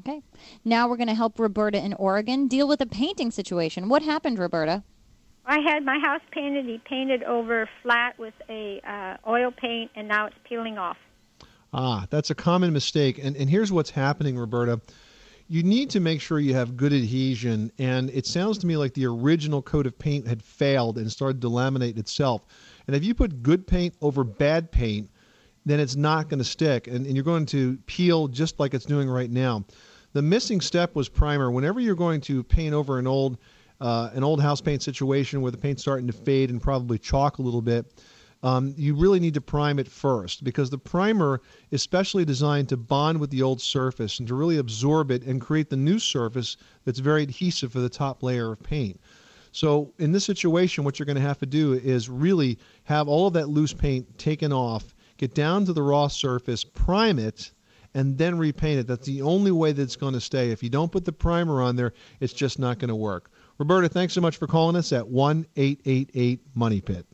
Okay. Now we're going to help Roberta in Oregon deal with a painting situation. What happened, Roberta? I had my house painted. He painted over flat with a uh, oil paint, and now it's peeling off. Ah, that's a common mistake. And, and here's what's happening, Roberta. You need to make sure you have good adhesion. And it sounds to me like the original coat of paint had failed and started to laminate itself. And if you put good paint over bad paint, then it's not going to stick. And, and you're going to peel just like it's doing right now. The missing step was primer. Whenever you're going to paint over an old uh, an old house paint situation where the paint's starting to fade and probably chalk a little bit, um, you really need to prime it first because the primer is specially designed to bond with the old surface and to really absorb it and create the new surface that's very adhesive for the top layer of paint. So in this situation, what you're going to have to do is really have all of that loose paint taken off, get down to the raw surface, prime it, and then repaint it. That's the only way that it's going to stay. If you don't put the primer on there, it's just not going to work. Roberta, thanks so much for calling us at 1 888 Money Pit.